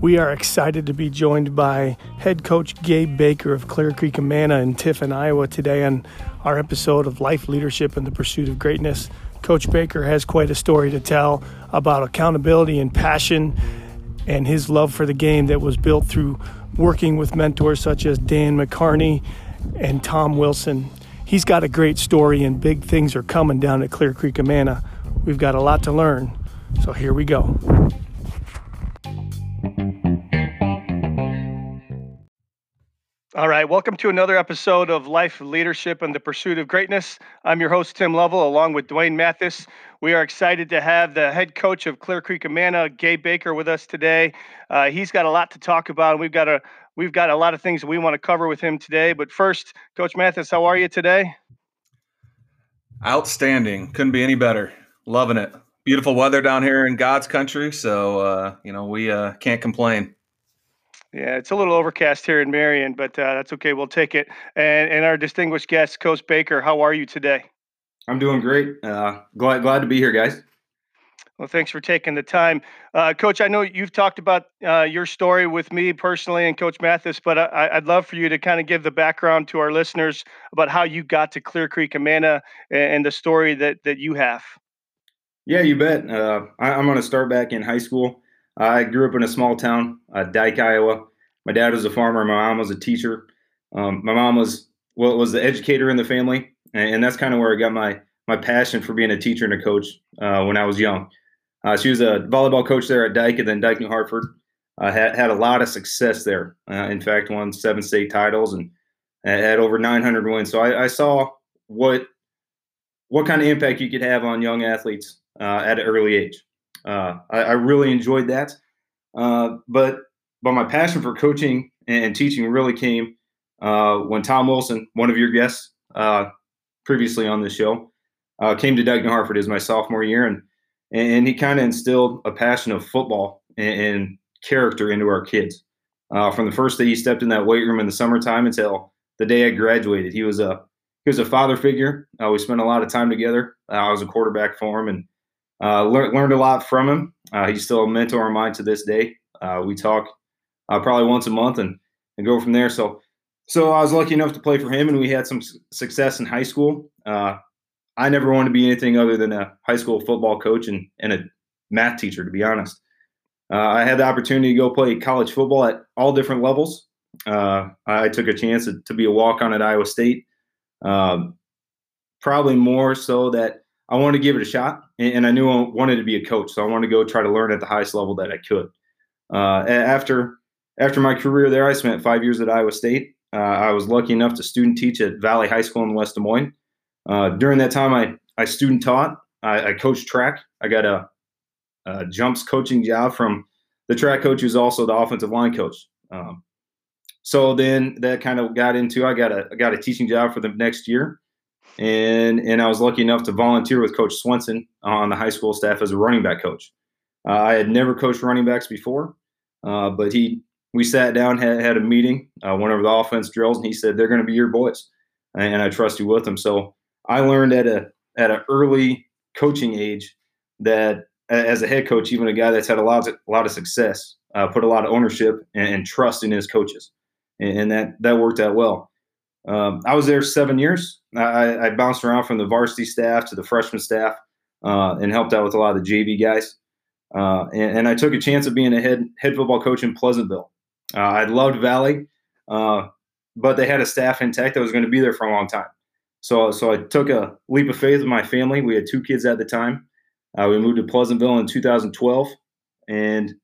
We are excited to be joined by head coach Gabe Baker of Clear Creek Amana in Tiffin, Iowa today on our episode of Life Leadership and the Pursuit of Greatness. Coach Baker has quite a story to tell about accountability and passion and his love for the game that was built through working with mentors such as Dan McCarney and Tom Wilson. He's got a great story, and big things are coming down at Clear Creek Amana. We've got a lot to learn, so here we go. All right, welcome to another episode of Life Leadership and the Pursuit of Greatness. I'm your host, Tim Lovell, along with Dwayne Mathis. We are excited to have the head coach of Clear Creek Amana, Gabe Baker, with us today. Uh, he's got a lot to talk about, and we've got a we've got a lot of things that we want to cover with him today. But first, Coach Mathis, how are you today? Outstanding. Couldn't be any better. Loving it. Beautiful weather down here in God's country, so uh, you know we uh, can't complain. Yeah, it's a little overcast here in Marion, but uh, that's okay. We'll take it. And, and our distinguished guest, Coach Baker, how are you today? I'm doing great. Uh, glad glad to be here, guys. Well, thanks for taking the time, uh, Coach. I know you've talked about uh, your story with me personally and Coach Mathis, but I, would love for you to kind of give the background to our listeners about how you got to Clear Creek Amana and the story that that you have. Yeah, you bet. Uh, I, am going to start back in high school. I grew up in a small town, uh, Dike, Iowa. My dad was a farmer. My mom was a teacher. Um, my mom was well, was the educator in the family, and, and that's kind of where I got my my passion for being a teacher and a coach uh, when I was young. Uh, she was a volleyball coach there at Dike, and then Dike New Hartford. Uh, had had a lot of success there. Uh, in fact, won seven state titles and had over 900 wins. So I, I saw what what kind of impact you could have on young athletes uh, at an early age. Uh, I, I, really enjoyed that. Uh, but but my passion for coaching and teaching really came uh, when Tom Wilson, one of your guests uh, previously on the show, uh, came to Dike New Hartford as my sophomore year, and and he kind of instilled a passion of football and, and character into our kids. Uh, from the first day he stepped in that weight room in the summertime until the day I graduated, he was a he was a father figure. we spent a lot of time together. I was a quarterback for him, and uh, learned learned a lot from him. Uh, he's still a mentor of mine to this day. Uh, we talk uh, probably once a month and, and go from there. So so I was lucky enough to play for him, and we had some success in high school. Uh, I never wanted to be anything other than a high school football coach and, and a math teacher, to be honest. Uh, I had the opportunity to go play college football at all different levels. I took a chance to, to be a walk on at Iowa State. Um, probably more so that I wanted to give it a shot, and, I knew I wanted to be a coach, so I wanted to go try to learn at the highest level that I could. Uh, after after my career there, I spent five years at Iowa State. Uh, I was lucky enough to student teach at Valley High School in West Des Moines. Uh, during that time, I I student taught. I, I coached track. I got a, a, jumps coaching job from the track coach, who's also the offensive line coach. Um, so then that kind of got into I got a I got a teaching job for the next year and and I was lucky enough to volunteer with Coach Swenson on the high school staff as a running back coach. Uh, I had never coached running backs before, uh, but he we sat down had, had a meeting, uh, went over the offense drills, and he said they're going to be your boys, and I trust you with them. So I learned at a at an early coaching age that as a head coach, even a guy that's had a lot of, a lot of success, uh, put a lot of ownership and, and trust in his coaches, and, and that that worked out well. Um, I was there seven years. I, I, bounced around from the varsity staff to the freshman staff uh, and helped out with a lot of the JV guys. Uh, and, and, I took a chance of being a head head football coach in Pleasantville. Uh, I loved Valley, uh, but they had a staff in tech that was going to be there for a long time. So, so I took a leap of faith with my family. We had two kids at the time. Uh, we moved to Pleasantville in 2012, and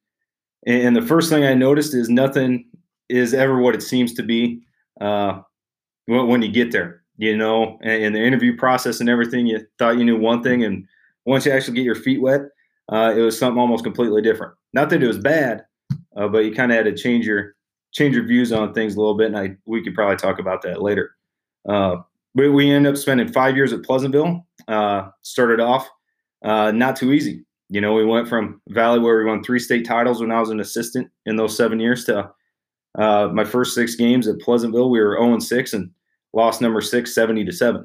and the first thing I noticed is nothing is ever what it seems to be. Uh, when you get there, you know, and, and, the interview process and everything, you thought you knew one thing, and once you actually get your feet wet, uh, it was something almost completely different. Not that it was bad, uh, but you kind of had to change your change your views on things a little bit, and I we could probably talk about that later. Uh, we, we ended up spending five years at Pleasantville. Uh, started off uh, not too easy. You know, we went from Valley where we won three state titles when I was an assistant in those seven years to uh, my first six games at Pleasantville, we were 0 and 6 and lost number six, 70 to 7.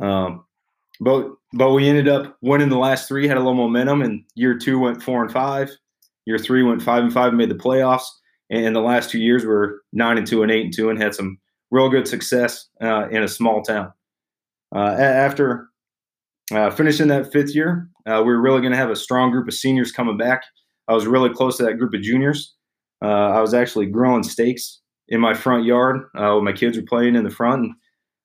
Um, but but we ended up winning the last three, had a little momentum, and year two went four and five. Year three went five and five and made the playoffs. And the last two years were nine and two and eight and two and had some real good success uh, in a small town. Uh, after uh, finishing that fifth year, uh, we were really going to have a strong group of seniors coming back. I was really close to that group of juniors. Uh, I was actually grilling steaks in my front yard uh, when my kids were playing in the front. And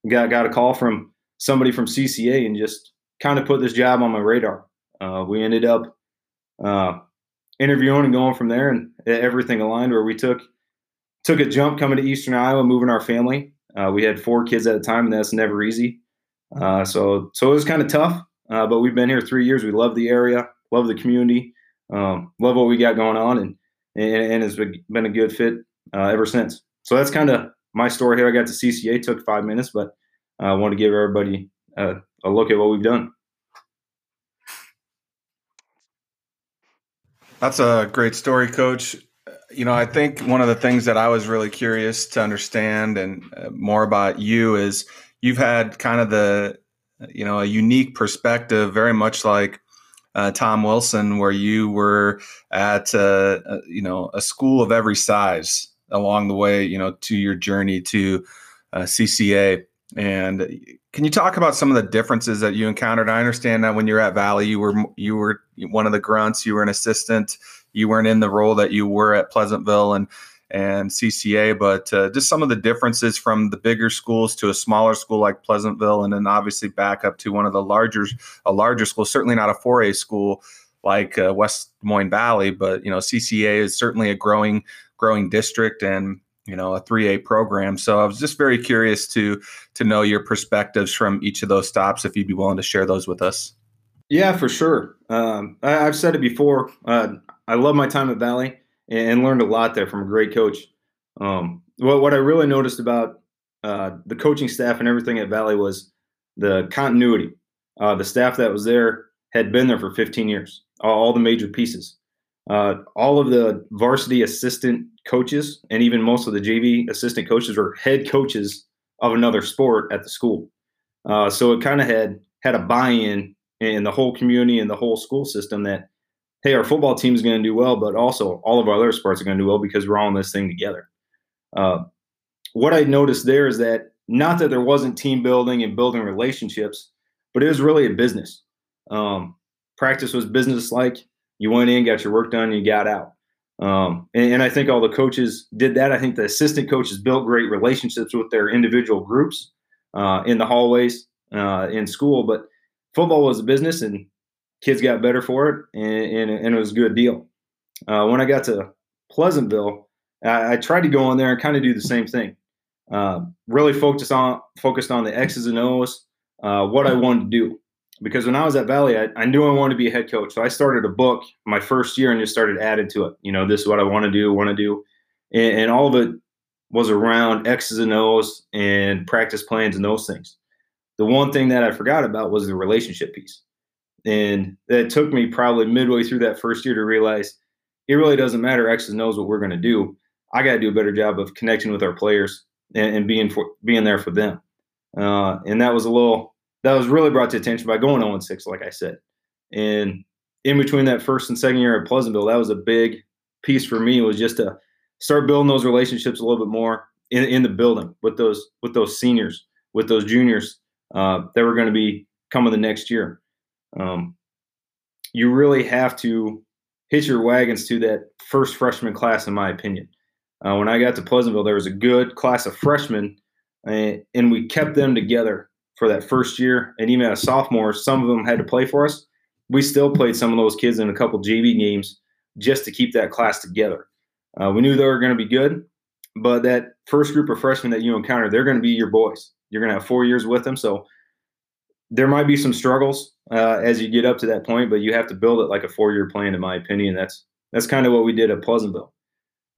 got got a call from somebody from CCA and just kind of put this job on my radar. Uh, we ended up uh, interviewing and going from there, and everything aligned. Where we took took a jump coming to Eastern Iowa, moving our family. Uh, we had four kids at a time, and that's never easy. Uh, so so it was kind of tough, uh, but we've been here three years. We love the area, love the community, um, love what we got going on, and and, and it's been a good fit ever since. So that's kind of my story here. I got to CCA, took five minutes, but I want to give everybody a, a look at what we've done. That's a great story, Coach. You know, I think one of the things that I was really curious to understand and uh, more about you is you've had kind of the, you know, a unique perspective, very much like uh, Tom Wilson, where you were at, uh, uh you know, a school of every size along the way, you know, to your journey to uh, CCA. And can you talk about some of the differences that you encountered? I understand that when you're at Valley, you were you were one of the grunts, you were an assistant, you weren't in the role that you were at Pleasantville and and CCA, but uh, just some of the differences from the bigger schools to a smaller school like Pleasantville, and then obviously back up to one of the larger a larger school. Certainly not a 4A school like uh, West Des Moines Valley, but you know CCA is certainly a growing growing district, and you know a 3a program. So i was just very curious to to know your perspectives from each of those stops if you'd be willing to share those with us. Yeah for sure. Um, I, have said it before uh, i love my time at valley and, learned a lot there from a great coach. Um, what, i really noticed about uh, the coaching staff and everything at valley was the continuity. Uh, the staff that was there had been there for 15 years all the major pieces uh, all of the varsity assistant coaches and even most of the JV assistant coaches were head coaches of another sport at the school. Uh, so it kind of had had a buy-in in the whole community and the whole school system that hey, our football team is going to do well, but also all of our other sports are going to do well because we're all in this thing together. Uh, what I noticed there is that not that there wasn't team building and building relationships, but it was really a business. Um, practice was business like you went in, got your work done, you got out. Um, and, and, I think all the coaches did that. I think the assistant coaches built great relationships with their individual groups uh, in the hallways uh, in school. But football was a business, and kids got better for it, and, and, and it was a good deal. Uh, when I got to Pleasantville, I, I, tried to go in there and kind of do the same thing. Uh, really focused on focused on the X's and O's, uh, what I wanted to do because when I was at Valley, I, I, knew I wanted to be a head coach. So I started a book my first year and just started adding to it. You know, this is what I want to do, want to do. And, and, all of it was around X's and O's and practice plans and those things. The one thing that I forgot about was the relationship piece. And that took me probably midway through that first year to realize it really doesn't matter X's and O's what we're going to do. I got to do a better job of connecting with our players and, and being for being there for them. Uh, and that was a little that was really brought to attention by going 0 6, like I said. And in between that first and second year at Pleasantville, that was a big piece for me was just to start building those relationships a little bit more in, in the building with those with those seniors, with those juniors uh, that were going to be coming the next year. Um, you really have to hitch your wagons to that first freshman class, in my opinion. Uh, when I got to Pleasantville, there was a good class of freshmen, and, and we kept them together for that first year, and even as sophomores, some of them had to play for us. We still played some of those kids in a couple JV games just to keep that class together. Uh, we knew they were going to be good, but that first group of freshmen that you encounter, they're going to be your boys. You're going to have four years with them, so there might be some struggles uh, as you get up to that point, but you have to build it like a four-year plan, in my opinion. That's that's kind of what we did at Pleasantville.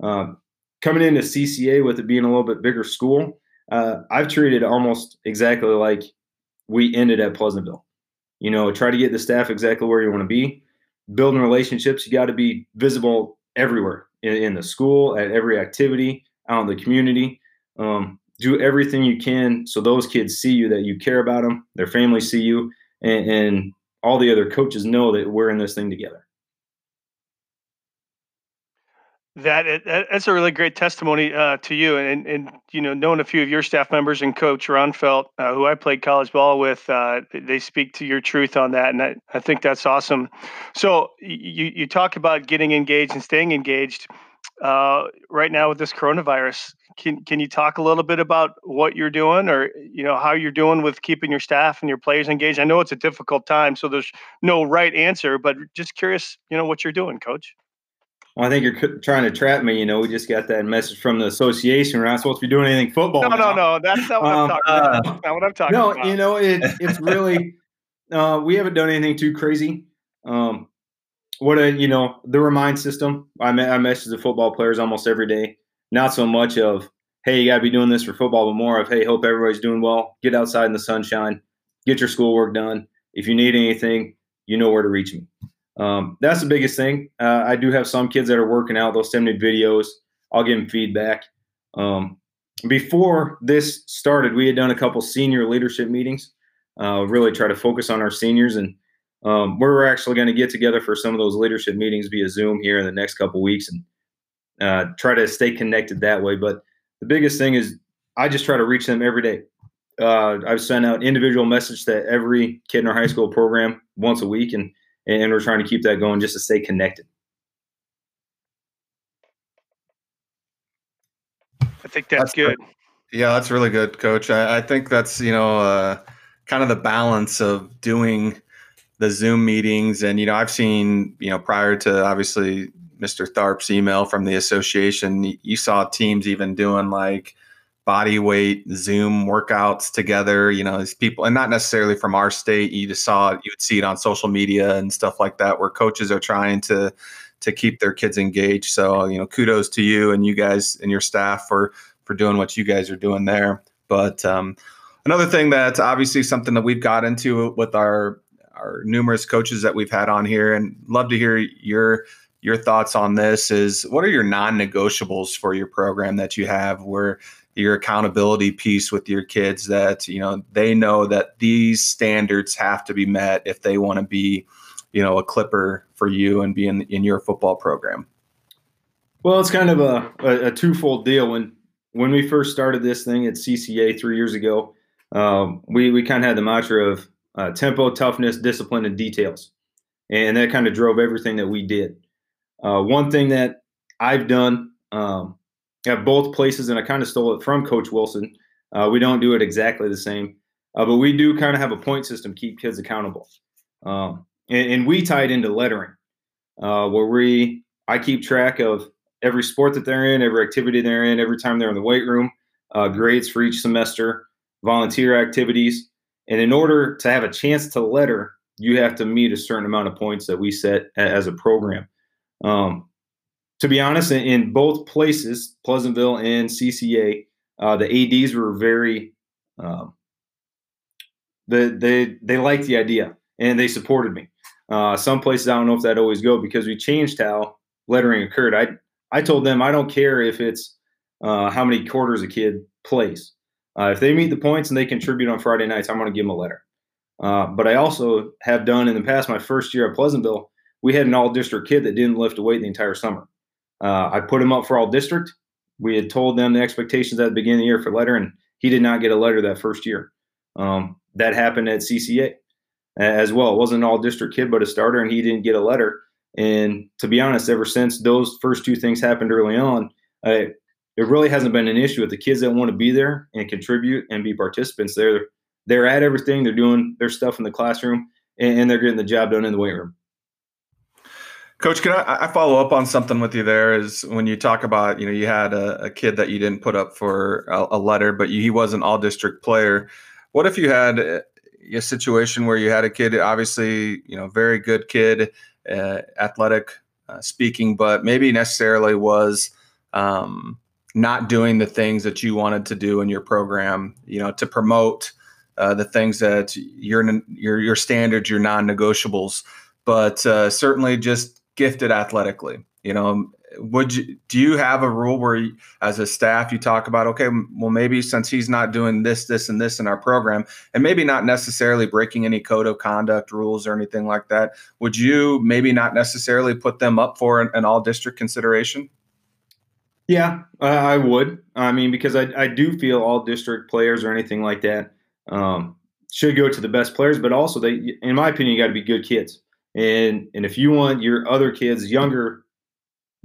Uh, coming into CCA with it being a little bit bigger school, uh, I've treated almost exactly like we ended at Pleasantville. You know, try to get the staff exactly where you want to be. Building relationships, you got to be visible everywhere in, in, the school, at every activity, out in the community. Um, do everything you can so those kids see you, that you care about them, their families see you, and, and all the other coaches know that we're in this thing together. That that's a really great testimony uh, to you, and and you know, knowing a few of your staff members and Coach Ronfelt, uh, who I played college ball with, uh, they speak to your truth on that, and I, I think that's awesome. So you you talk about getting engaged and staying engaged. Uh, right now with this coronavirus, can can you talk a little bit about what you're doing, or you know how you're doing with keeping your staff and your players engaged? I know it's a difficult time, so there's no right answer, but just curious, you know, what you're doing, Coach. Well, I think you're trying to trap me. You know, we just got that message from the association. We're not supposed to be doing anything football. No, now. no, no. That's not what um, I'm talking uh, about. That's not what I'm talking no, about. No, you know, it, it's really, uh, we haven't done anything too crazy. Um, what a, you know, the remind system. I, I message the football players almost every day. Not so much of, hey, you got to be doing this for football, but more of, hey, hope everybody's doing well. Get outside in the sunshine. Get your schoolwork done. If you need anything, you know where to reach me. Um, that's the biggest thing. Uh, I do have some kids that are working out. They'll send me videos. I'll give them feedback. Um, before this started, we had done a couple senior leadership meetings. Uh, really try to focus on our seniors, and um, we're actually going to get together for some of those leadership meetings via Zoom here in the next couple weeks and uh, try to stay connected that way. But the biggest thing is I just try to reach them every day. Uh, I've sent out individual message to every kid in our high school program once a week, and and we're trying to keep that going just to stay connected. I think that's, that's good. good. Yeah, that's really good, Coach. I, I think that's you know uh, kind of the balance of doing the Zoom meetings, and you know I've seen you know prior to obviously Mr. Tharp's email from the association, you saw teams even doing like body weight Zoom workouts together. You know, these people, and not necessarily from our state. You just saw it, you would see it on social media and stuff like that, where coaches are trying to to keep their kids engaged. So, you know, kudos to you and you guys and your staff for for doing what you guys are doing there. But um, another thing that's obviously something that we've got into with our our numerous coaches that we've had on here, and love to hear your your thoughts on this is what are your non-negotiables for your program that you have where your accountability piece with your kids that you know they know that these standards have to be met if they want to be you know a clipper for you and be in, in your football program. Well it's kind of a, a, a twofold deal. When when we first started this thing at cca three years ago um, we, we kind of had the mantra of uh, tempo toughness discipline and details. And that kind of drove everything that we did. Uh, one thing that i've done um, at both places, and I kind of stole it from Coach Wilson. Uh, we don't do it exactly the same, uh, but we do kind of have a point system to keep kids accountable, um, and, and, we tie it into lettering, uh, where we I keep track of every sport that they're in, every activity they're in, every time they're in the weight room, uh, grades for each semester, volunteer activities, and in order to have a chance to letter, you have to meet a certain amount of points that we set as a program. Um, to be honest, in, in both places, Pleasantville and CCA, uh, the ads were very um, the, they they liked the idea and they supported me. Uh, some places I don't know if that always go because we changed how lettering occurred. I I told them I don't care if it's uh, how many quarters a kid plays. Uh, if they meet the points and they contribute on Friday nights, I'm going to give them a letter. Uh, but I also have done in the past. My first year at Pleasantville, we had an all district kid that didn't lift a weight the entire summer. Uh, I put him up for all district. We had told them the expectations at the beginning of the year for letter, and he did not get a letter that first year. Um, that happened at CCA as well. It wasn't an all district kid, but a starter, and he didn't get a letter. And to be honest, ever since those first two things happened early on, I, it really hasn't been an issue with the kids that want to be there and contribute and be participants. They're they're at everything. They're doing their stuff in the classroom, and, and they're getting the job done in the weight room. Coach, can I, I, follow up on something with you there? Is when you talk about, you know, you had a, a kid that you didn't put up for a, a letter, but you, he was an all district player. What if you had a, a situation where you had a kid, obviously, you know, very good kid, uh, athletic uh, speaking, but maybe necessarily was um, not doing the things that you wanted to do in your program, you know, to promote uh, the things that your your your standards, your non-negotiables, but uh, certainly just gifted athletically. You know, would you do you have a rule where you, as a staff you talk about okay well maybe since he's not doing this this and this in our program and maybe not necessarily breaking any code of conduct rules or anything like that would you maybe not necessarily put them up for an, an all district consideration yeah i would i mean because I, I do feel all district players or anything like that um, should go to the best players but also they in my opinion you got to be good kids and and if you want your other kids younger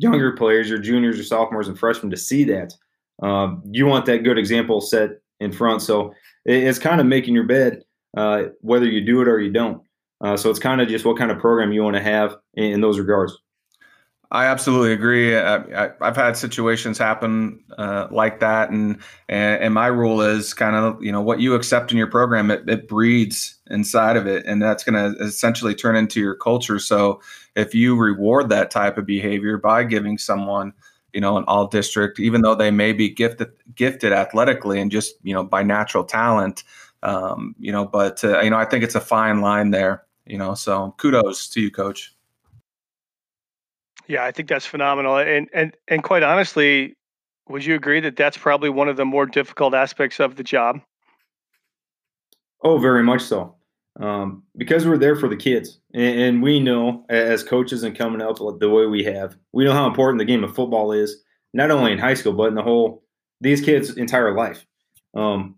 younger players, your juniors, your sophomores, and freshmen to see that. Um, you want that good example set in front. So it's kind of making your bed, uh, whether you do it or you don't. Uh, so it's kind of just what kind of program you want to have in, in those regards. I absolutely agree. I, have had situations happen uh, like that, and, and, my rule is kind of you know what you accept in your program it, it breeds inside of it, and that's going to essentially turn into your culture. So if you reward that type of behavior by giving someone you know an all district, even though they may be gifted gifted athletically and just you know by natural talent, um, you know, but uh, you know I think it's a fine line there. You know, so kudos to you, coach. Yeah, I think that's phenomenal. And and and quite honestly, would you agree that that's probably one of the more difficult aspects of the job? Oh, very much so. Um, because we're there for the kids, and, and, we know as coaches and coming up the way we have, we know how important the game of football is, not only in high school but in the whole these kids' entire life. Um,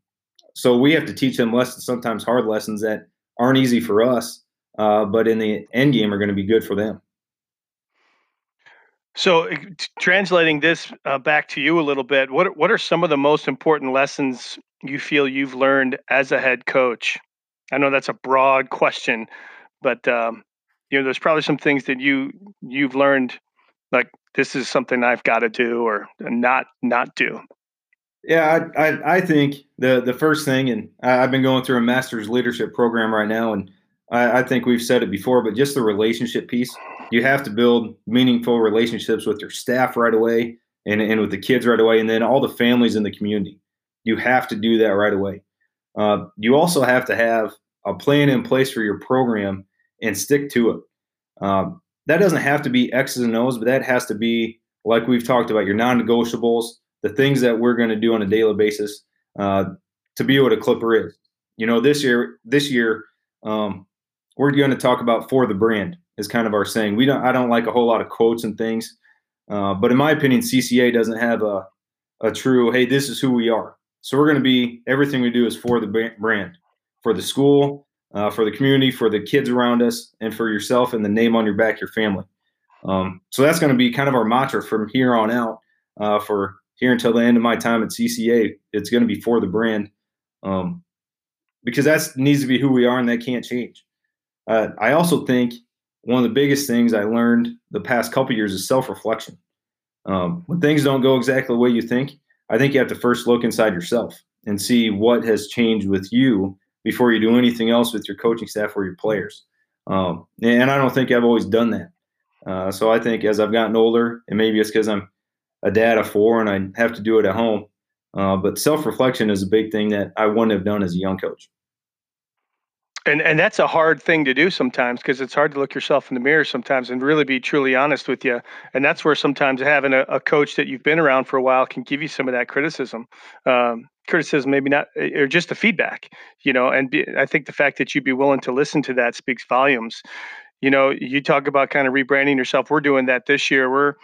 so we have to teach them lessons, sometimes hard lessons that aren't easy for us, uh, but in the end game are going to be good for them. So, eh, translating this uh, back to you a little bit, what what are some of the most important lessons you feel you've learned as a head coach? I know that's a broad question, but um, you know, there's probably some things that you you've learned, like this is something I've got to do or not not do. Yeah, I, I, I think the the first thing, and I've been going through a master's leadership program right now, and I, I think we've said it before, but just the relationship piece you have to build meaningful relationships with your staff right away and, and with the kids right away, and then all the families in the community. You have to do that right away. Uh, you also have to have a plan in place for your program and stick to it. Um, that doesn't have to be X's and O's, but that has to be like we've talked about your non-negotiables, the things that we're going to do on a daily basis uh, to be what a clipper is. You know, this year, this year, um, we're going to talk about for the brand is kind of our saying. We don't. I don't like a whole lot of quotes and things, uh, but in my opinion, CCA doesn't have a a true. Hey, this is who we are. So we're going to be everything we do is for the brand, for the school, uh, for the community, for the kids around us, and for yourself and the name on your back, your family. Um, so that's going to be kind of our mantra from here on out. Uh, for here until the end of my time at CCA, it's going to be for the brand, um, because that needs to be who we are, and that can't change. Uh, I also think one of the biggest things I learned the past couple years is self reflection. Um, when things don't go exactly the way you think, I think you have to first look inside yourself and see what has changed with you before you do anything else with your coaching staff or your players. Um, and I don't think I've always done that. Uh, so I think as I've gotten older, and maybe it's because I'm a dad of four and I have to do it at home, uh, but self reflection is a big thing that I wouldn't have done as a young coach and and that's a hard thing to do sometimes because it's hard to look yourself in the mirror sometimes and really be truly honest with you and that's where sometimes having a, a coach that you've been around for a while can give you some of that criticism um, criticism maybe not eh, or just the feedback you know and be, i think the fact that you'd be willing to listen to that speaks volumes. You know you talk about kind of rebranding yourself we're doing that this year we're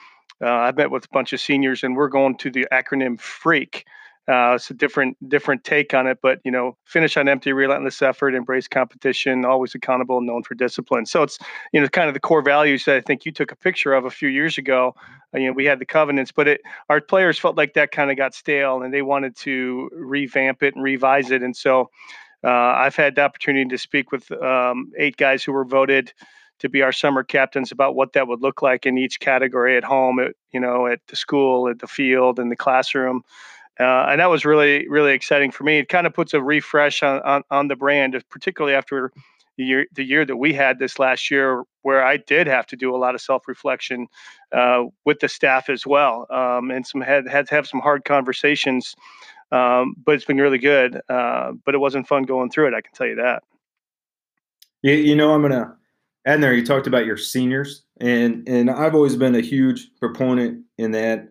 uh, i've met with a bunch of seniors and we're going to the acronym freak uh, it's a different different take on it, but you know, finish on empty, relentless effort, embrace competition, always accountable, known for discipline. So it's you know kind of the core values that I think you took a picture of a few years ago. Uh, you know, we had the covenants, but it our players felt like that kind of got stale, and they wanted to revamp it and revise it. And so uh, I've had the opportunity to speak with um, eight guys who were voted to be our summer captains about what that would look like in each category at home, at you know, at the school, at the field, in the classroom. Uh, and that was really really exciting for me. It kind of puts a refresh on, on, on the brand, particularly after the year the year that we had this last year, where I did have to do a lot of self reflection uh, with the staff as well, um, and some had had to have some hard conversations. Um, but it's been really good. Uh, but it wasn't fun going through it. I can tell you that. You, you know, I'm gonna and there you talked about your seniors, and and I've always been a huge proponent in that.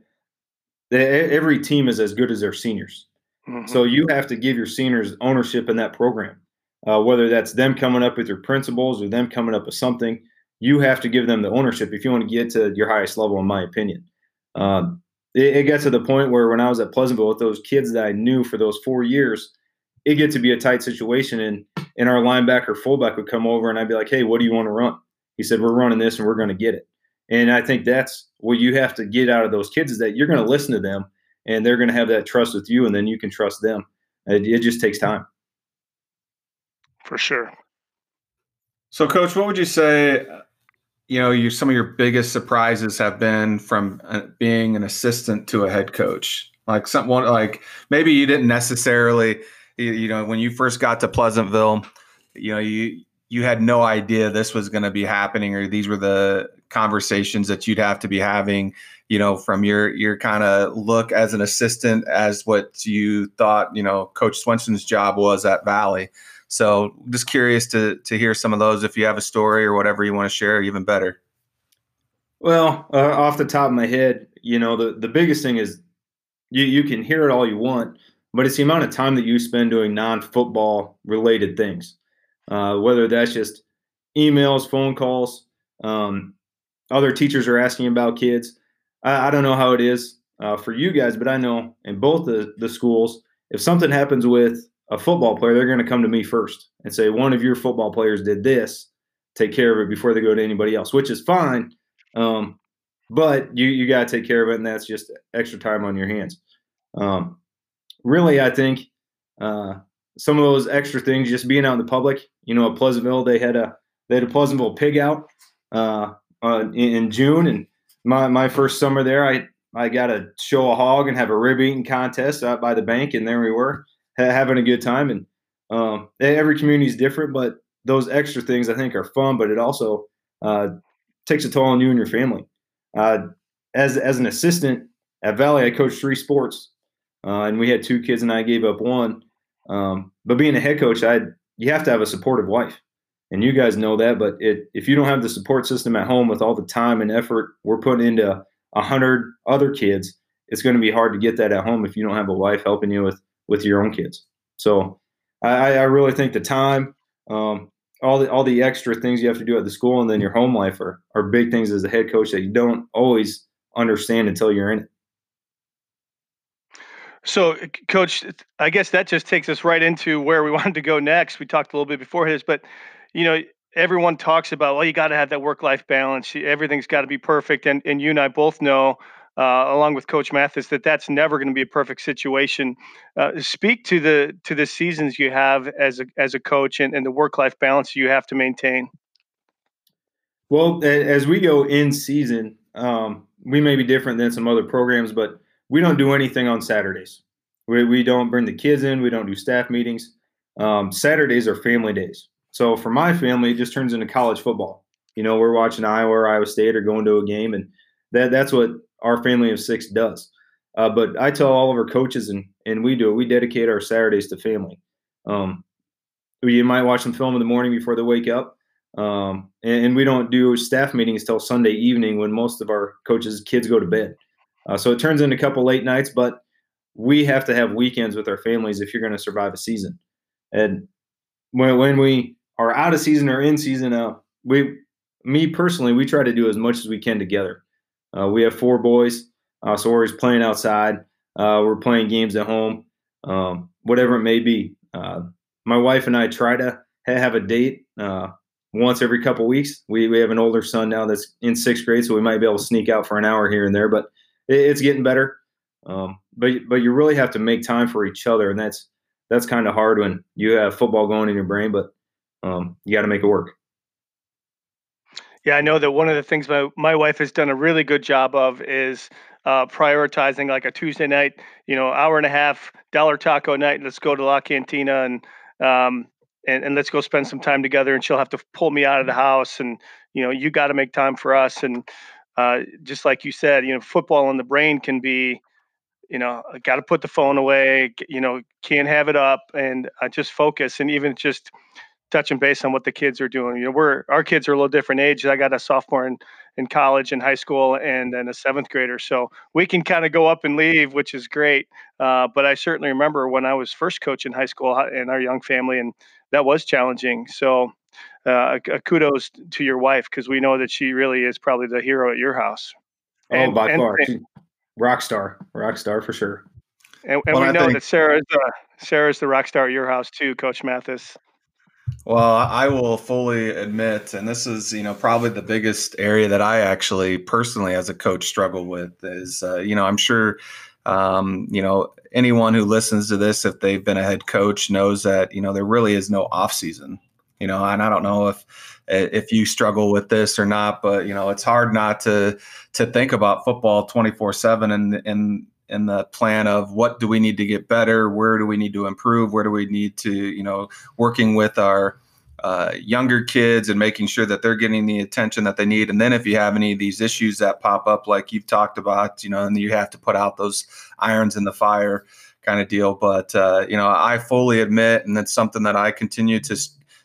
Every team is as good as their seniors. Mm-hmm. So you have to give your seniors ownership in that program, uh, whether that's them coming up with your principles or them coming up with something. You have to give them the ownership if you want to get to your highest level, in my opinion. Um, it, it gets to the point where when I was at Pleasantville with those kids that I knew for those four years, it get to be a tight situation, and and our linebacker fullback would come over, and I'd be like, "Hey, what do you want to run?" He said, "We're running this, and we're going to get it." And I think that's what you have to get out of those kids is that you're going to listen to them, and they're going to have that trust with you, and then you can trust them. It, it just takes time. For sure. So, coach, what would you say? You know, you some of your biggest surprises have been from uh, being an assistant to a head coach. Like someone like maybe you didn't necessarily you know, when you first got to Pleasantville, you know, you you had no idea this was going to be happening or these were the conversations that you'd have to be having you know from your your kind of look as an assistant as what you thought you know coach swenson's job was at valley. So just curious to to hear some of those if you have a story or whatever you want to share even better. Well uh, off the top of my head you know the the biggest thing is you you can hear it all you want but it's the amount of time that you spend doing non-football related things. Uh, whether that's just emails phone calls um, other teachers are asking about kids i, I don't know how it is uh, for you guys but i know in both the, the schools if something happens with a football player they're going to come to me first and say one of your football players did this take care of it before they go to anybody else which is fine um, but you you got to take care of it and that's just extra time on your hands um, really, I think uh, some of those extra things, just being out in the public. You know, at Pleasantville, they had a they had a Pleasantville pig out uh, uh, in, June, and my my first summer there, I I got to show a hog and have a rib eating contest out by the bank, and there we were ha- having a good time. And um, every community is different, but those extra things I think are fun, but it also uh, takes a toll on you and your family. Uh, as as an assistant at Valley, I coached three sports uh, and we had two kids, and I gave up one. Um, but being a head coach, I you have to have a supportive wife, and you guys know that. But it, if you don't have the support system at home with all the time and effort we're putting into a hundred other kids, it's going to be hard to get that at home if you don't have a wife helping you with with your own kids. So I, I really think the time, um, all the all the extra things you have to do at the school, and then your home life are are big things as a head coach that you don't always understand until you're in it. So, Coach, I guess that just takes us right into where we wanted to go next. We talked a little bit before his, but you know, everyone talks about well, you got to have that work-life balance. Everything's got to be perfect, and and you and I both know, uh, along with Coach Mathis, that that's never going to be a perfect situation. Uh, speak to the to the seasons you have as a as a coach and, and the work-life balance you have to maintain. Well, as we go in season, um, we may be different than some other programs, but we don't do anything on Saturdays. We, we don't bring the kids in. We don't do staff meetings. Um, Saturdays are family days. So for my family, it just turns into college football. You know, we're watching Iowa or Iowa State or going to a game, and that that's what our family of six does. Uh, but I tell all of our coaches, and and we do it. We dedicate our Saturdays to family. Um, you might watch some film in the morning before they wake up, um, and, and, we don't do staff meetings till Sunday evening when most of our coaches' kids go to bed. Uh, so it turns into a couple late nights, but we have to have weekends with our families if you're going to survive a season. And when, when we are out of season or in season, uh, we, me personally, we try to do as much as we can together. Uh, we have four boys, uh, so we're always playing outside. Uh, we're playing games at home, um, whatever it may be. Uh, my wife and I try to have a date once every couple weeks. We, we have an older son now that's in sixth grade, so we might be able to sneak out for an hour here and there. But it's getting better. Um, but but you really have to make time for each other, and that's that's kind of hard when you have football going in your brain, but um, you got to make it work. Yeah, I know that one of the things my, my wife has done a really good job of is uh, prioritizing like a Tuesday night, you know, hour and a half dollar taco night. Let's go to La Cantina and um, and, and let's go spend some time together. And she'll have to pull me out of the house, and you know, you got to make time for us. And uh, just like you said, you know, football in the brain can be, you know, got to put the phone away, you know, can't have it up and uh, just focus. And even just touching base on what the kids are doing. You know, we're our kids are a little different age. I got a sophomore in in college and high school, and then a seventh grader. So we can kind of go up and leave, which is great. Uh, but I certainly remember when I was first coaching high school in our young family, and that was challenging. So. Uh, kudos to your wife because we know that she really is probably the hero at your house. Oh, by and, far, rock star, rock star for sure. And, and we know think, that Sarah is the Sarah's the rock star at your house too, Coach Mathis. Well, I will fully admit, and this is, you know, probably the biggest area that I actually personally, as a coach, struggle with is, uh, you know, I'm sure, um, you know, anyone who listens to this, if they've been a head coach, knows that, you know, there really is no off season, you know, and I don't know if if you struggle with this or not, but you know, it's hard not to to think about football 24 seven and and in the plan of what do we need to get better, where do we need to improve, where do we need to, you know, working with our uh, younger kids and making sure that they're getting the attention that they need. And then if you have any of these issues that pop up, like you've talked about, you know, and you have to put out those irons in the fire kind of deal. But, uh, you know, I fully admit, and it's something that I continue to,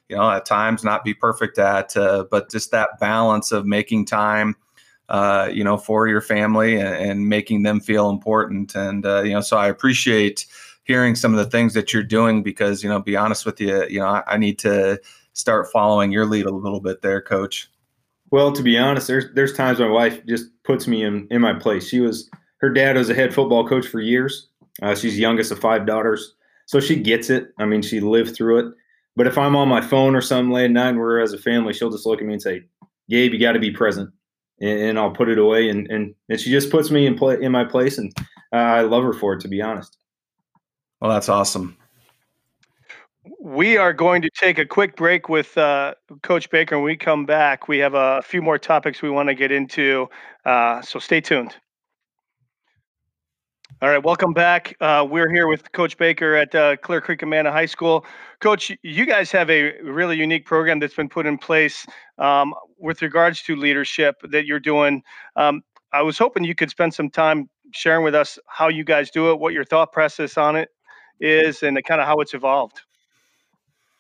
you know, at times not be perfect at, uh, but just that balance of making time uh, you know, for your family and, and, making them feel important. And uh, you know, so I appreciate hearing some of the things that you're doing because you know, be honest with you, you know, I, I need to start following your lead a little bit there, Coach. Well, to be honest, there's there's times my wife just puts me in in my place. She was her dad was a head football coach for years. Uh, she's youngest of five daughters, so she gets it. I mean, she lived through it. But if I'm on my phone or something late at night and we're as a family, she'll just look at me and say, "Gabe, you got to be present." And, and I'll put it away. And, and, and she just puts me in play in my place, and uh, I love her for it. To be honest. Well, that's awesome. We are going to take a quick break with uh, Coach Baker. When we come back, we have a few more topics we want to get into. Uh, so stay tuned. All right, welcome back. Uh, we're here with Coach Baker at uh, Clear Creek Amana High School. Coach, you guys have a really unique program that's been put in place um, with regards to leadership that you're doing. Um, I was hoping you could spend some time sharing with us how you guys do it, what your thought process on it is, and kind of how it's evolved.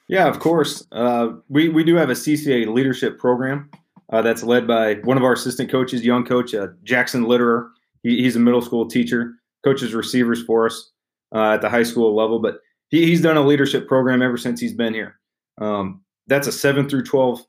Yeah, of course. Uh, we we do have a CCA leadership program uh, that's led by one of our assistant coaches, young coach uh, Jackson Litterer. He, he's a middle school teacher coaches receivers for us uh, at the high school level. But he, he's done a leadership program ever since he's been here. Um, that's a seven through 12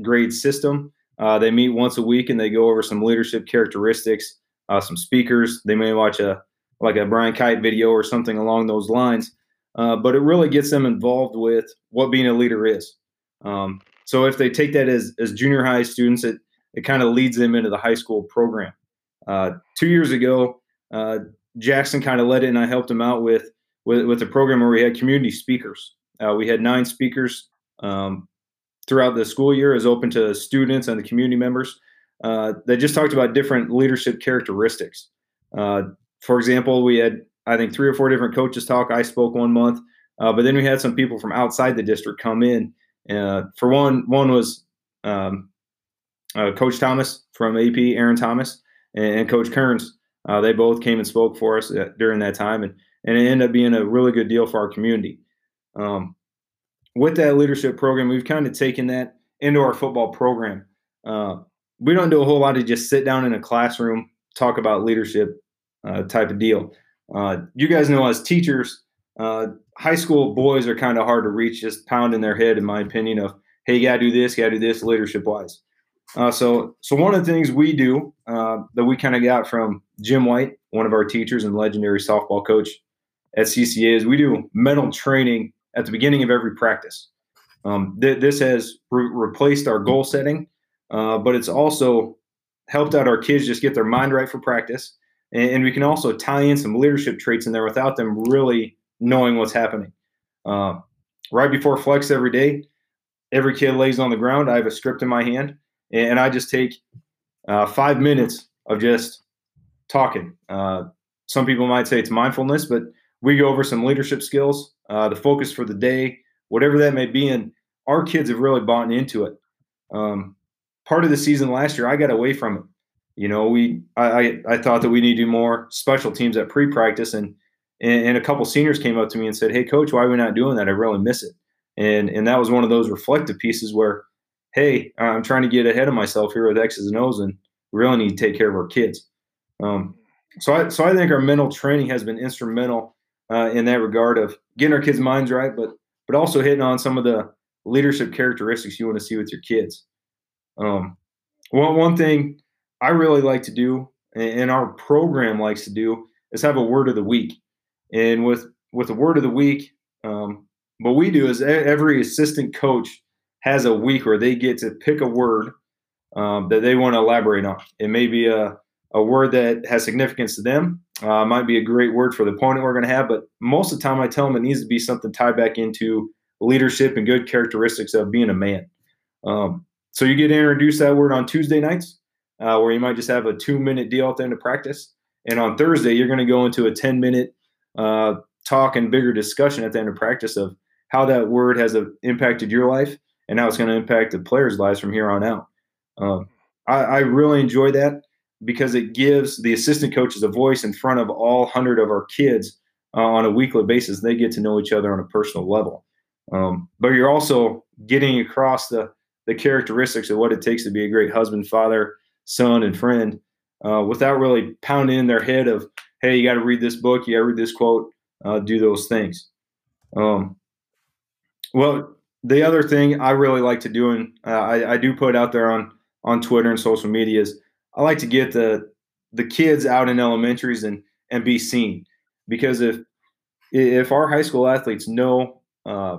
grade system. Uh, they meet once a week and they go over some leadership characteristics, uh, some speakers. They may watch a like a Brian Kight video or something along those lines. Uh, but it really gets them involved with what being a leader is. Um, so if they take that as, as junior high students, it, it kind of leads them into the high school program. Uh, two years ago, uh, Jackson kind of led it, and I helped him out with with, with a program where we had community speakers. Uh, we had nine speakers um, throughout the school year, is open to students and the community members. Uh, just talked about different leadership characteristics. Uh, for example, we had I think three or four different coaches talk. I spoke one month, uh, but then we had some people from outside the district come in. Uh, for one, one was um, uh, Coach Thomas from AP, Aaron Thomas, and, and Coach Kearns uh, they both came and spoke for us during that time, and, and it ended up being a really good deal for our community. Um, with that leadership program, we've kind of taken that into our football program. Uh, we don't do a whole lot of just sit down in a classroom, talk about leadership uh, type of deal. Uh, you guys know as teachers, uh, high school boys are kind of hard to reach, just pounding their head, in my opinion, of, hey, you got to do this, you got to do this leadership wise. Uh, so, so one of the things we do uh, that we kind of got from Jim White, one of our teachers and legendary softball coach at CCA, is we do mental training at the beginning of every practice. Um, th- this has re- replaced our goal setting, uh, but it's also helped out our kids just get their mind right for practice, and, and, we can also tie in some leadership traits in there without them really knowing what's happening. Uh, right before flex every day, every kid lays on the ground. I have a script in my hand and I just take uh, five minutes of just talking. Uh, some people might say it's mindfulness, but we go over some leadership skills, uh, the focus for the day, whatever that may be. And our kids have really bought into it. Um, part of the season last year, I got away from it. You know, we I, I, thought that we need to do more special teams at pre-practice, and, and, and a couple seniors came up to me and said, "Hey, coach, why are we not doing that? I really miss it." and and that was one of those reflective pieces where, hey, I'm trying to get ahead of myself here with X's and O's, and we really need to take care of our kids. Um, so I so I think our mental training has been instrumental uh, in that regard of getting our kids' minds right, but but also hitting on some of the leadership characteristics you want to see with your kids. Um, one one thing I really like to do, and our program likes to do, is have a word of the week. And with with a word of the week, um, what we do is every assistant coach has a week where they get to pick a word um, that they want to elaborate on. It may be a, a word that has significance to them. Uh, might be a great word for the opponent we're going to have, but most of the time I tell them it needs to be something tied back into leadership and good characteristics of being a man. Um, so you get to introduce that word on Tuesday nights, uh, where you might just have a two minute deal at the end of practice. And on Thursday, you're going to go into a 10 minute uh, talk and bigger discussion at the end of practice of how that word has impacted your life and how it's going to impact the players' lives from here on out. Um, I, I, really enjoy that because it gives the assistant coaches a voice in front of all 100 of our kids uh, on a weekly basis. They get to know each other on a personal level. Um, but you're also getting across the, the characteristics of what it takes to be a great husband, father, son, and friend uh, without really pounding in their head of, hey, you got to read this book, you got to read this quote, uh, do those things. Um, well, the other thing I really like to do, and uh, I, I, do put out there on on Twitter and social media, is I like to get the the kids out in elementaries and and be seen, because if if our high school athletes know uh,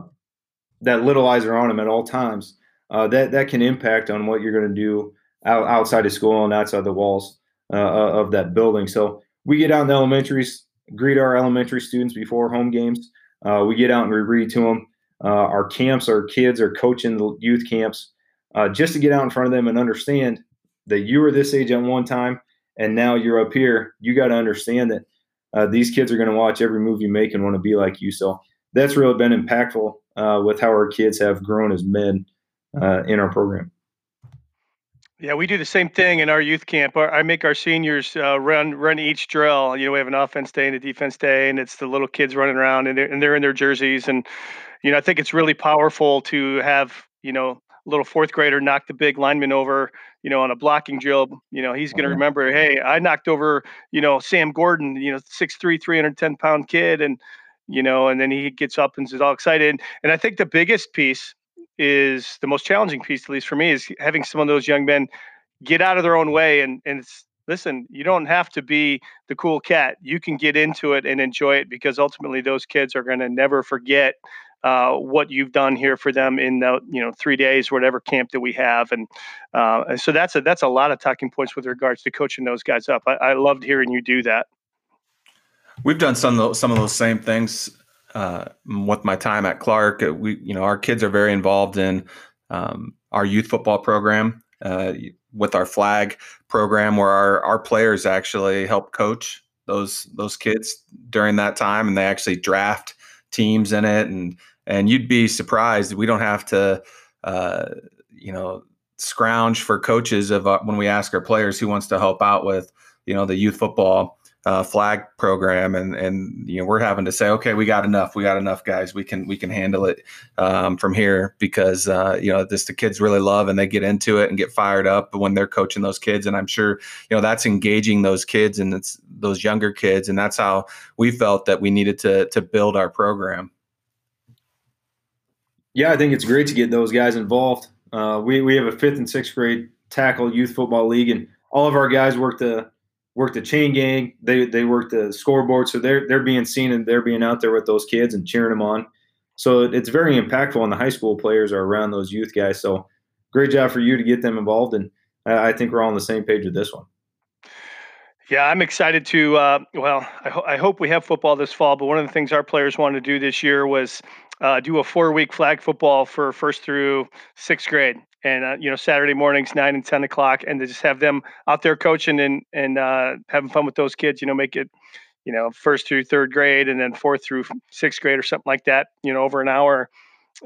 that little eyes are on them at all times, uh, that that can impact on what you're going to do out, outside of school and outside the walls uh, of that building. So we get out in the elementaries, greet our elementary students before home games. Uh, we get out and we read to them. Uh, our camps, our kids are coaching the youth camps uh, just to get out in front of them and understand that you were this age at one time and now you're up here. You got to understand that uh, these kids are going to watch every move you make and want to be like you. So that's really been impactful uh, with how our kids have grown as men uh, in our program. Yeah, we do the same thing in our youth camp. I make our seniors uh, run run each drill. You know, we have an offense day and a defense day, and it's the little kids running around and they're, and they're in their jerseys. And you know, I think it's really powerful to have you know little fourth grader knock the big lineman over. You know, on a blocking drill. You know, he's going to uh-huh. remember, hey, I knocked over you know Sam Gordon. You know, six three, three hundred ten pound kid, and you know, and then he gets up and is all excited. And I think the biggest piece is the most challenging piece, at least for me, is having some of those young men get out of their own way and and it's listen, you don't have to be the cool cat. You can get into it and enjoy it because ultimately those kids are going to never forget uh, what you've done here for them in the you know three days, whatever camp that we have, and, uh, so that's a that's a lot of talking points with regards to coaching those guys up. I, I loved hearing you do that. We've done some of those, some of those same things uh, with my time at Clark. Uh, we you know our kids are very involved in um, our youth football program. Uh, with our flag program where our, our players actually help coach those those kids during that time and they actually draft teams in it and and you'd be surprised we don't have to uh, you know scrounge for coaches of uh, when we ask our players who wants to help out with you know the youth football uh, flag program, and and you know we're having to say, okay, we got enough, we got enough guys, we can we can handle it um, from here because uh, you know this the kids really love and they get into it and get fired up when they're coaching those kids, and I'm sure you know that's engaging those kids and it's those younger kids, and that's how we felt that we needed to to build our program. Yeah, I think it's great to get those guys involved. Uh, we we have a fifth and sixth grade tackle youth football league, and all of our guys work the work the chain gang. They they work the scoreboard, so they're they're being seen and they're being out there with those kids and cheering them on. So it's very impactful, and the high school players are around those youth guys. So great job for you to get them involved, and I think we're all on the same page with this one. Yeah, I'm excited to. Uh, well, I, ho- I, hope we have football this fall. But one of the things our players wanted to do this year was uh, do a four week flag football for first through sixth grade and uh, you know Saturday mornings nine and ten o'clock, and to just have them out there coaching and and uh, having fun with those kids. You know, make it you know first through third grade, and then fourth through sixth grade or something like that. You know, over an hour,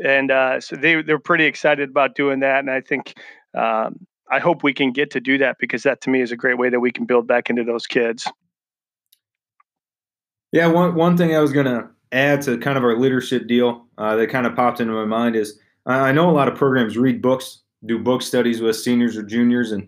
and uh, so they they're pretty excited about doing that, and I think. Um, I hope we can get to do that because that to me is a great way that we can build back into those kids. Yeah, one one thing I was gonna add to kind of our leadership deal uh, that kind of popped into my mind is I know a lot of programs read books, do book studies with seniors or juniors, and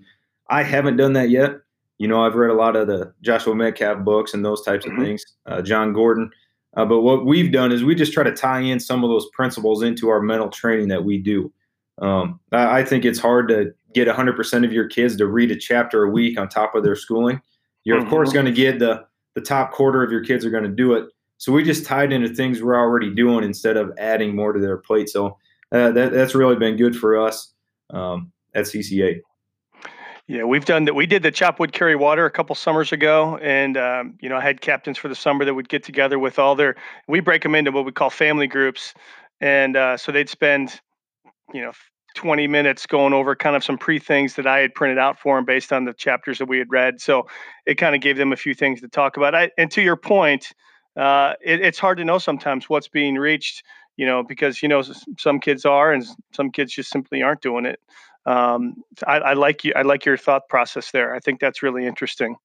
I haven't done that yet. You know, I've read a lot of the Joshua Medcalf books and those types of mm-hmm. things, uh, Jon Gordon. Uh, but what we've done is we just try to tie in some of those principles into our mental training that we do. Um, I, I, think it's hard to get 100% of your kids to read a chapter a week on top of their schooling. You're, mm-hmm. of course, going to get the, the top quarter of your kids are going to do it. So we just tied into things we're already doing instead of adding more to their plate. So uh, that, that's really been good for us um, at CCA. Yeah, we've done that. We did the chop wood Carry Water a couple summers ago, and um, you know, I had captains for the summer that would get together with all their. We break them into what we call family groups, and uh, so they'd spend, you know, 20 minutes going over kind of some pre things that I had printed out for them based on the chapters that we had read. So it kind of gave them a few things to talk about. I, and to your point, uh, it, it's hard to know sometimes what's being reached, you know, because, you know, some kids are and some kids just simply aren't doing it. Um, I, I like you. I like your thought process there. I think that's really interesting.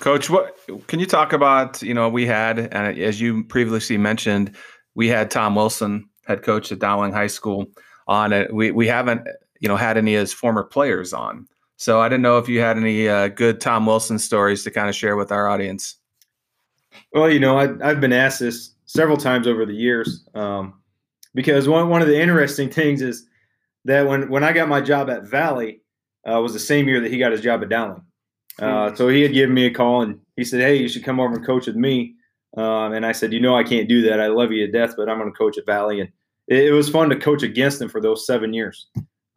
Coach, what can you talk about? You know, we had, and as you previously mentioned, we had Tom Wilson, head coach at Dowling High School, on it. We we haven't, you know, had any of his former players on. So I didn't know if you had any uh, good Tom Wilson stories to kind of share with our audience. Well, you know, I, I've been asked this several times over the years um, because one one of the interesting things is that when when I got my job at Valley uh, was the same year that he got his job at Dowling. Uh, hmm. so he had given me a call and he said, "Hey, you should come over and coach with me." Um, and I said, "You know, I can't do that. I love you to death, but I'm going to coach at Valley." And it, it, was fun to coach against him for those seven years.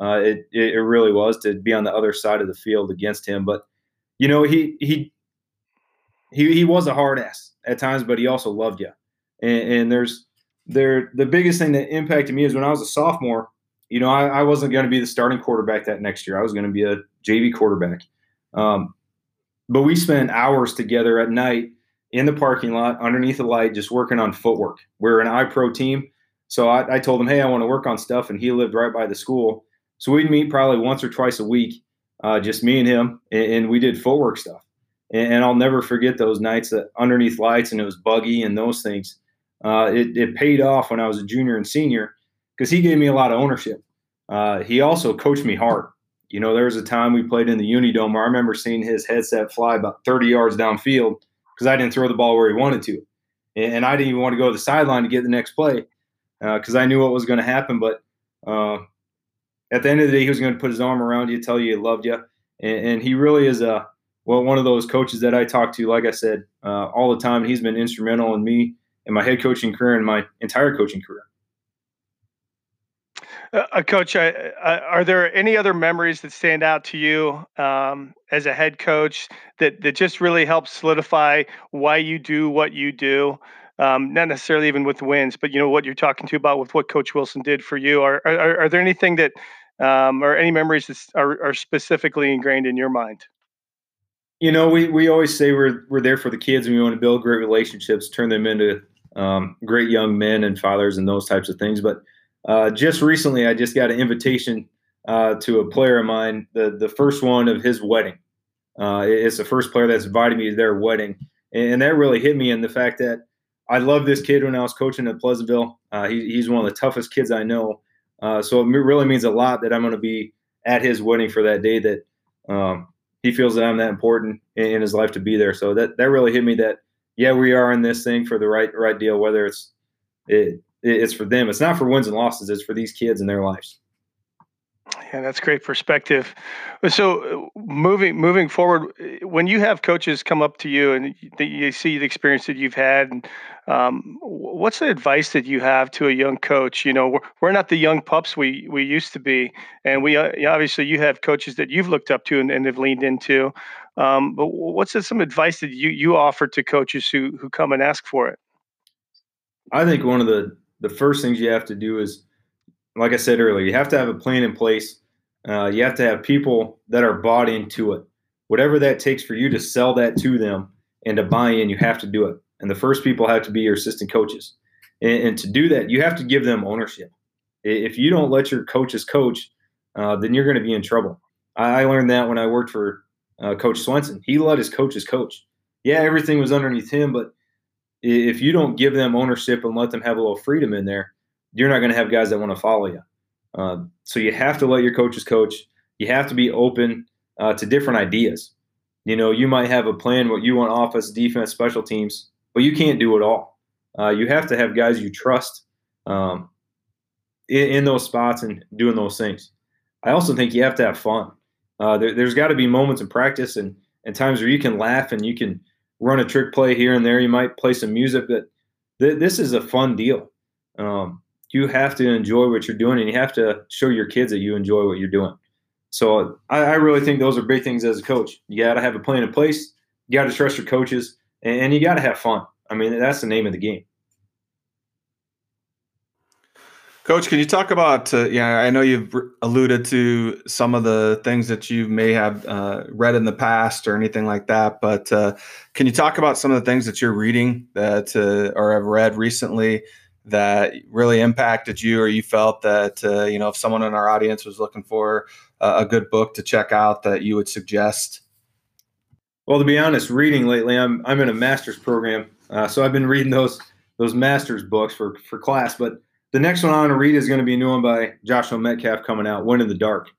Uh, it, it really was to be on the other side of the field against him. But you know, he he he he was a hard ass at times, but he also loved you. And, and there's there the biggest thing that impacted me is when I was a sophomore. You know, I, I wasn't going to be the starting quarterback that next year. I was going to be a JV quarterback. Um, but we spent hours together at night in the parking lot underneath the light, just working on footwork. We're an iPro team. So I, I told him, hey, I want to work on stuff. And he lived right by the school. So we'd meet probably once or twice a week, uh, just me and him, and, and we did footwork stuff. And, and, I'll never forget those nights that underneath lights and it was buggy and those things uh, it, it, paid off when I was a junior and senior because he gave me a lot of ownership. Uh, he also coached me hard. You know, there was a time we played in the Unidome where I remember seeing his headset fly about 30 yards downfield because I didn't throw the ball where he wanted to. And I didn't even want to go to the sideline to get the next play because uh, I knew what was going to happen. But uh, at the end of the day, he was going to put his arm around you, tell you he loved you. And, and he really is a, well, one of those coaches that I talk to, like I said, uh, all the time. He's been instrumental in me in my head coaching career and my entire coaching career. Uh, uh coach, I, I, are there any other memories that stand out to you um, as a head coach that that just really helps solidify why you do what you do? Um, not necessarily even with wins, but you know what you're talking to about with what Coach Wilson did for you. Are are, are there anything that um, or any memories that are, are specifically ingrained in your mind? You know, we, we always say we're we're there for the kids and we want to build great relationships, turn them into um, great young men and fathers and those types of things. But uh, just recently, I just got an invitation uh, to a player of mine, the the first one of his wedding. Uh, it's the first player that's invited me to their wedding, and that really hit me in the fact that I love this kid when I was coaching at Pleasantville. Uh, he, he's one of the toughest kids I know, uh, so it really means a lot that I'm going to be at his wedding for that day. That um, he feels that I'm that important in, in his life to be there. So that that really hit me that yeah, we are in this thing for the right right deal. Whether it's it, it's for them, it's not for wins and losses. It's for these kids and their lives. Yeah, that's great perspective. So moving moving forward, when you have coaches come up to you and you see the experience that you've had, um, what's the advice that you have to a young coach? You know, we're, we're not the young pups we we used to be, and we uh, obviously you have coaches that you've looked up to and, and have leaned into. Um, but what's some advice that you you offer to coaches who who come and ask for it? I think one of the the first things you have to do is, like I said earlier, you have to have a plan in place. Uh, you have to have people that are bought into it. Whatever that takes for you to sell that to them and to buy in, you have to do it. And the first people have to be your assistant coaches. And, and to do that, you have to give them ownership. If you don't let your coaches coach, uh, then you're going to be in trouble. I, I learned that when I worked for uh, Coach Swenson. He let his coaches coach. Yeah, everything was underneath him, but if you don't give them ownership and let them have a little freedom in there, you're not going to have guys that want to follow you. Uh, so you have to let your coaches coach. You have to be open uh, to different ideas. You know, you might have a plan what you want offense, defense, special teams, but you can't do it all. Uh, you have to have guys you trust um, in, in, those spots and doing those things. I also think you have to have fun. Uh, there, has got to be moments in practice and, and times where you can laugh and you can run a trick play here and there. You might play some music, but th- this is a fun deal. Um, you have to enjoy what you're doing and you have to show your kids that you enjoy what you're doing. So I, I really think those are big things as a coach. You got to have a plan in place. You got to trust your coaches and, and you got to have fun. I mean, that's the name of the game. Coach, can you talk about? Uh, yeah, I know you've alluded to some of the things that you may have uh, read in the past or anything like that, but uh, can you talk about some of the things that you're reading that uh, or have read recently that really impacted you, or you felt that uh, you know if someone in our audience was looking for a good book to check out, that you would suggest? Well, to be honest, reading lately, I'm I'm in a master's program, uh, so I've been reading those those master's books for for class, but the next one I want to read is going to be a new one by Joshua Medcalf coming out, Win in the Dark.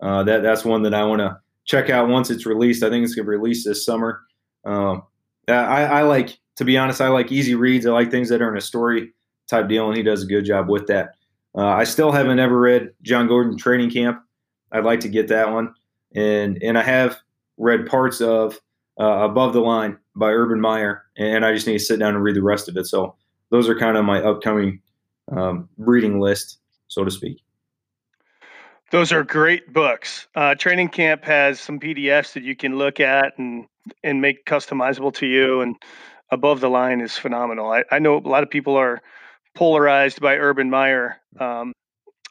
Uh, that that's one that I want to check out once it's released. I think it's going to be released this summer. Um, I, I, like, to be honest, I like easy reads. I like things that are in a story type deal, and he does a good job with that. Uh, I still haven't ever read Jon Gordon Training Camp. I'd like to get that one, and and I have read parts of uh, Above the Line by Urban Meyer, and I just need to sit down and read the rest of it. So those are kind of my upcoming um, reading list, so to speak. Those are great books. Uh, Training Camp has some PDFs that you can look at and and make customizable to you. And Above the Line is phenomenal. I, I know a lot of people are polarized by Urban Meyer. Um,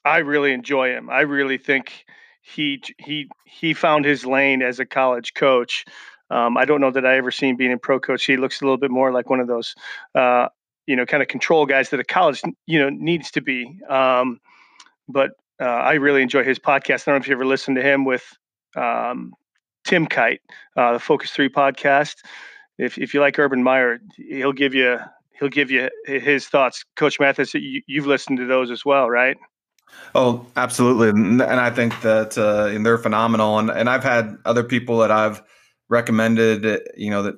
I really enjoy him. I really think he he he found his lane as a college coach. Um, I don't know that I ever seen being a pro coach. He looks a little bit more like one of those uh, you know kind of control guys that a college you know needs to be. Um, but uh, I really enjoy his podcast. I don't know if you ever listened to him with um, Tim Kight, uh, the Focus Three podcast. If if you like Urban Meyer, he'll give you he'll give you his thoughts. Coach Mathis, you, you've listened to those as well, right? Oh, absolutely, and I think that uh, and they're phenomenal. And and I've had other people that I've recommended, you know, that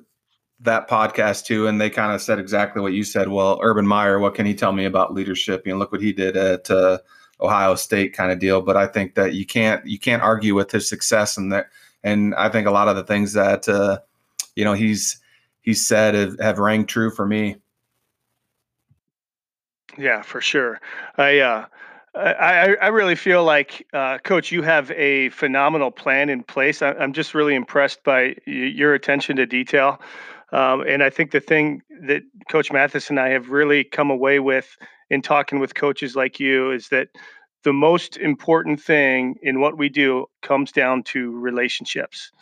that podcast too, and they kind of said exactly what you said. Well, Urban Meyer, what can he tell me about leadership? You know, look what he did at uh, Ohio State, kind of deal. But I think that you can't you can't argue with his success, and that, and I think a lot of the things that uh, you know he's he's said have, have rang true for me. Yeah, for sure. I uh, I, I really feel like, uh, Coach, you have a phenomenal plan in place. I, am just really impressed by your attention to detail. Um, and I think the thing that Coach Mathis and I have really come away with in talking with coaches like you is that the most important thing in what we do comes down to relationships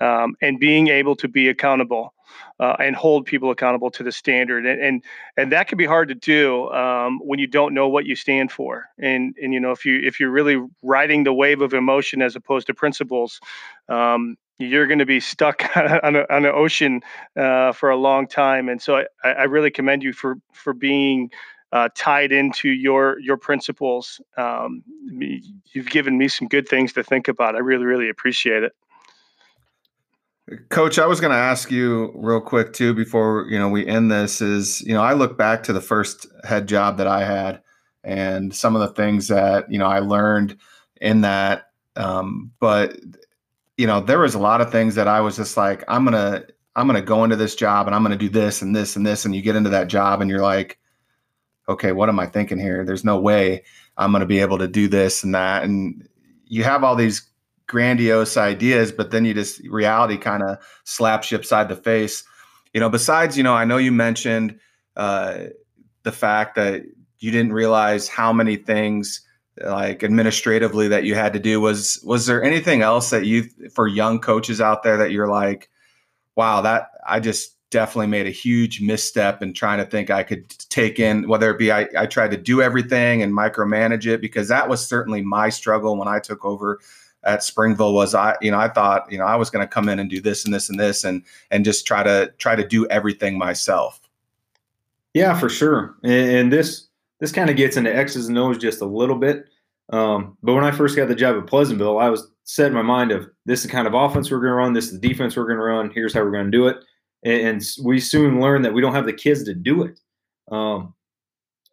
um, and being able to be accountable uh, and hold people accountable to the standard and and, and that can be hard to do um, when you don't know what you stand for and and you know if you if you're really riding the wave of emotion as opposed to principles um, you're going to be stuck on, a, on an ocean uh, for a long time. And so I, I really commend you for for being uh, tied into your your principles. Um, you've given me some good things to think about. I really really appreciate it. Coach, I was going to ask you real quick too before you know we end this. Is you know I look back to the first head job that I had and some of the things that you know I learned in that. Um, but you know, there was a lot of things that I was just like, I'm gonna, I'm gonna go into this job and I'm gonna do this and this and this, and you get into that job and you're like, okay, what am I thinking here? There's no way I'm gonna be able to do this and that, and you have all these grandiose ideas, but then you just reality kind of slaps you upside the face. You know, besides, you know, I know you mentioned uh, the fact that you didn't realize how many things like administratively that you had to do was was there anything else that you for young coaches out there that you're like wow that i just definitely made a huge misstep in trying to think i could take in whether it be i, I tried to do everything and micromanage it because that was certainly my struggle when i took over at Springville was I, you know, I thought, you know, I was going to come in and do this and this and this and and just try to try to do everything myself. Yeah, for sure. And, and this this kind of gets into X's and O's just a little bit. Um, but when I first got the job at Pleasantville, I was set in my mind of this is the kind of offense we're going to run, this is the defense we're going to run, here's how we're going to do it. And, and, we soon learned that we don't have the kids to do it. Um,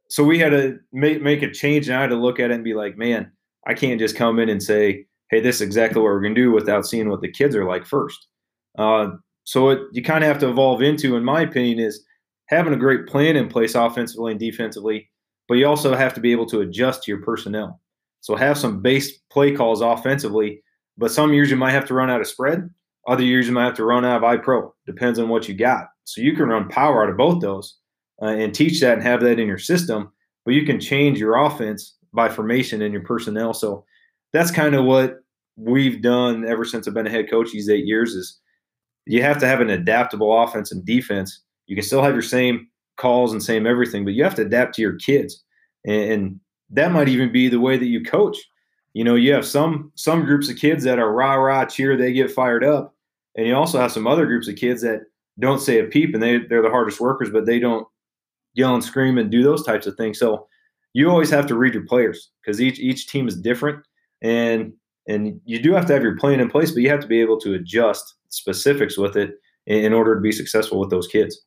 so we had to make, make a change, and I had to look at it and be like, man, I can't just come in and say, hey, this is exactly what we're going to do without seeing what the kids are like first. Uh, so what you kind of have to evolve into, in my opinion, is having a great plan in place offensively and defensively, but you also have to be able to adjust to your personnel. So have some base play calls offensively, but some years you might have to run out of spread. Other years you might have to run out of iPro. Depends on what you got. So you can run power out of both those uh, and teach that and have that in your system, but you can change your offense by formation and your personnel. So that's kind of what we've done ever since I've been a head coach these eight years is you have to have an adaptable offense and defense. You can still have your same calls and same everything, but you have to adapt to your kids. And that might even be the way that you coach. You know, you have some some groups of kids that are rah rah cheer, they get fired up, and you also have some other groups of kids that don't say a peep and they they're the hardest workers, but they don't yell and scream and do those types of things. So you always have to read your players because each each team is different, and and you do have to have your plan in place, but you have to be able to adjust specifics with it in, order to be successful with those kids.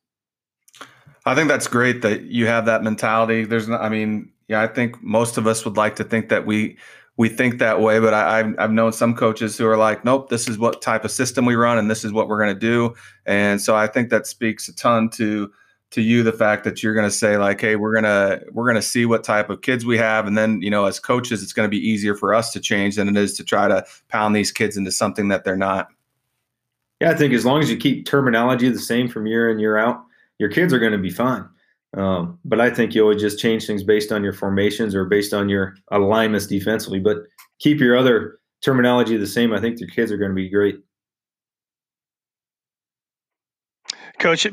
I think that's great that you have that mentality. There's, no, I mean, yeah, I think most of us would like to think that we we think that way, but I, have I've known some coaches who are like, nope, this is what type of system we run, and this is what we're going to do. And so I think that speaks a ton to to you the fact that you're going to say like, hey, we're gonna we're gonna see what type of kids we have, and then you know, as coaches, it's going to be easier for us to change than it is to try to pound these kids into something that they're not. Yeah, I think as long as you keep terminology the same from year in year out, your kids are going to be fine. Um, but I think you always just change things based on your formations or based on your alignments defensively. But keep your other terminology the same. I think your kids are going to be great. Coach,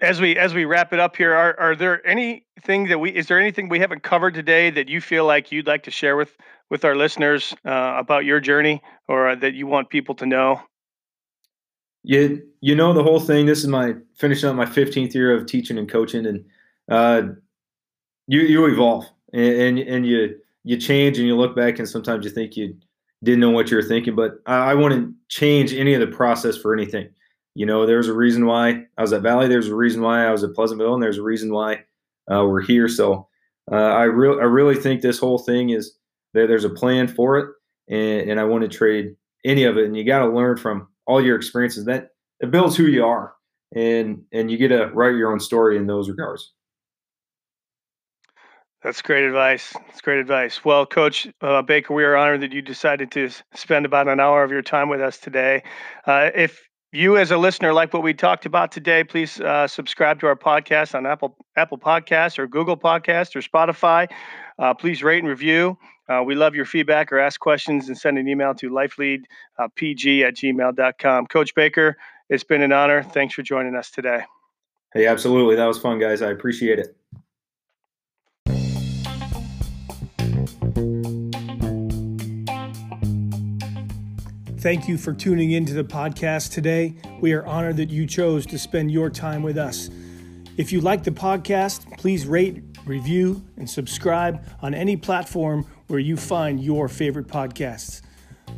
as we as we wrap it up here, are are there anything that we is there anything we haven't covered today that you feel like you'd like to share with with our listeners uh, about your journey or uh, that you want people to know? You you know the whole thing. This is my finishing up my 15th year of teaching and coaching, and uh, you you evolve and, and, and you you change and you look back and sometimes you think you didn't know what you were thinking. But I, I wouldn't change any of the process for anything. You know, there's a reason why I was at Valley. There's a reason why I was at Pleasantville, and there's a reason why uh, we're here. So uh, I really I really think this whole thing is that there's a plan for it, and, and I want to trade any of it. And you got to learn from all your experiences. That it builds who you are, and and you get to write your own story in those regards. That's great advice. That's great advice. Well, Coach uh, Baker, we are honored that you decided to spend about an hour of your time with us today. Uh, if you, as a listener, like what we talked about today, please uh, subscribe to our podcast on Apple Apple Podcasts or Google Podcasts or Spotify. Uh, please rate and review. Uh, we love your feedback or ask questions and send an email to lifeleadpg at gmail.com. Coach Baker, it's been an honor. Thanks for joining us today. Hey, absolutely. That was fun, guys. I appreciate it. Thank you for tuning into the podcast today. We are honored that you chose to spend your time with us. If you like the podcast, please rate, review, and subscribe on any platform where you find your favorite podcasts.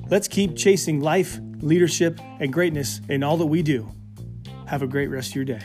Let's keep chasing life, leadership, and greatness in all that we do. Have a great rest of your day.